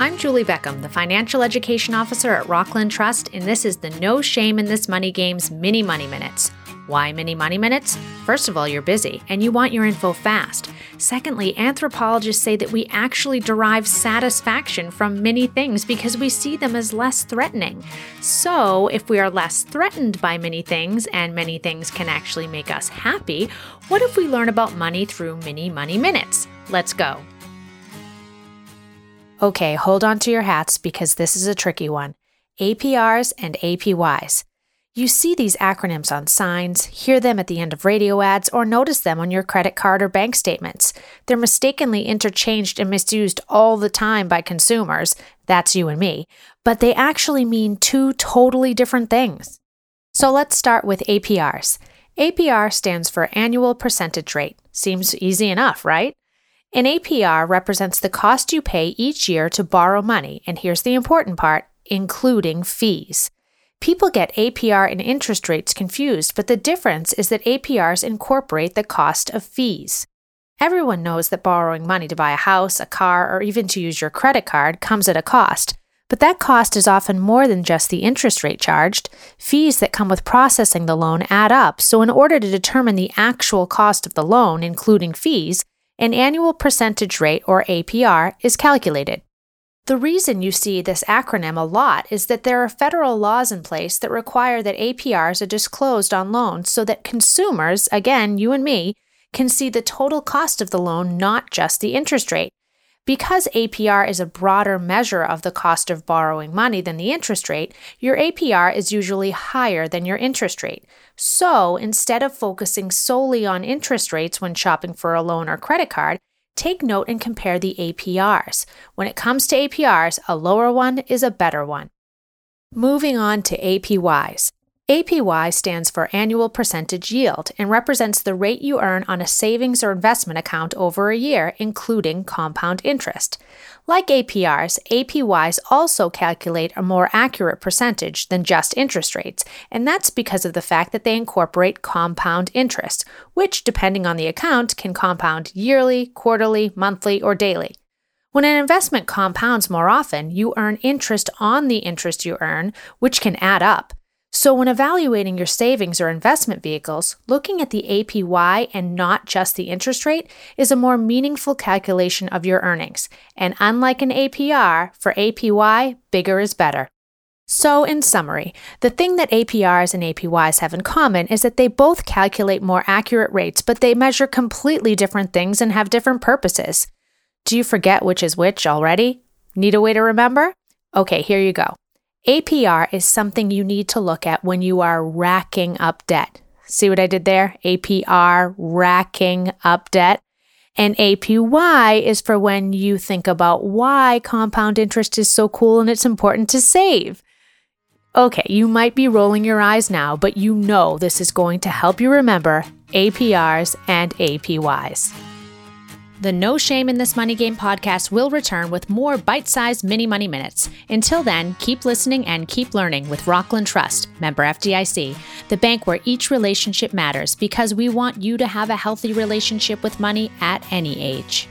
I'm Julie Beckham, the Financial Education Officer at Rockland Trust, and this is the No Shame in This Money Game's Mini Money Minutes. Why mini money minutes? First of all, you're busy and you want your info fast. Secondly, anthropologists say that we actually derive satisfaction from many things because we see them as less threatening. So, if we are less threatened by many things and many things can actually make us happy, what if we learn about money through mini money minutes? Let's go. Okay, hold on to your hats because this is a tricky one. APRs and APYs. You see these acronyms on signs, hear them at the end of radio ads, or notice them on your credit card or bank statements. They're mistakenly interchanged and misused all the time by consumers. That's you and me. But they actually mean two totally different things. So let's start with APRs. APR stands for annual percentage rate. Seems easy enough, right? An APR represents the cost you pay each year to borrow money, and here's the important part including fees. People get APR and interest rates confused, but the difference is that APRs incorporate the cost of fees. Everyone knows that borrowing money to buy a house, a car, or even to use your credit card comes at a cost, but that cost is often more than just the interest rate charged. Fees that come with processing the loan add up, so in order to determine the actual cost of the loan, including fees, an annual percentage rate or APR is calculated. The reason you see this acronym a lot is that there are federal laws in place that require that APRs are disclosed on loans so that consumers, again, you and me, can see the total cost of the loan, not just the interest rate. Because APR is a broader measure of the cost of borrowing money than the interest rate, your APR is usually higher than your interest rate. So instead of focusing solely on interest rates when shopping for a loan or credit card, take note and compare the APRs. When it comes to APRs, a lower one is a better one. Moving on to APYs. APY stands for annual percentage yield and represents the rate you earn on a savings or investment account over a year, including compound interest. Like APRs, APYs also calculate a more accurate percentage than just interest rates, and that's because of the fact that they incorporate compound interest, which, depending on the account, can compound yearly, quarterly, monthly, or daily. When an investment compounds more often, you earn interest on the interest you earn, which can add up. So, when evaluating your savings or investment vehicles, looking at the APY and not just the interest rate is a more meaningful calculation of your earnings. And unlike an APR, for APY, bigger is better. So, in summary, the thing that APRs and APYs have in common is that they both calculate more accurate rates, but they measure completely different things and have different purposes. Do you forget which is which already? Need a way to remember? Okay, here you go. APR is something you need to look at when you are racking up debt. See what I did there? APR, racking up debt. And APY is for when you think about why compound interest is so cool and it's important to save. Okay, you might be rolling your eyes now, but you know this is going to help you remember APRs and APYs. The No Shame in This Money Game podcast will return with more bite sized mini money minutes. Until then, keep listening and keep learning with Rockland Trust, member FDIC, the bank where each relationship matters because we want you to have a healthy relationship with money at any age.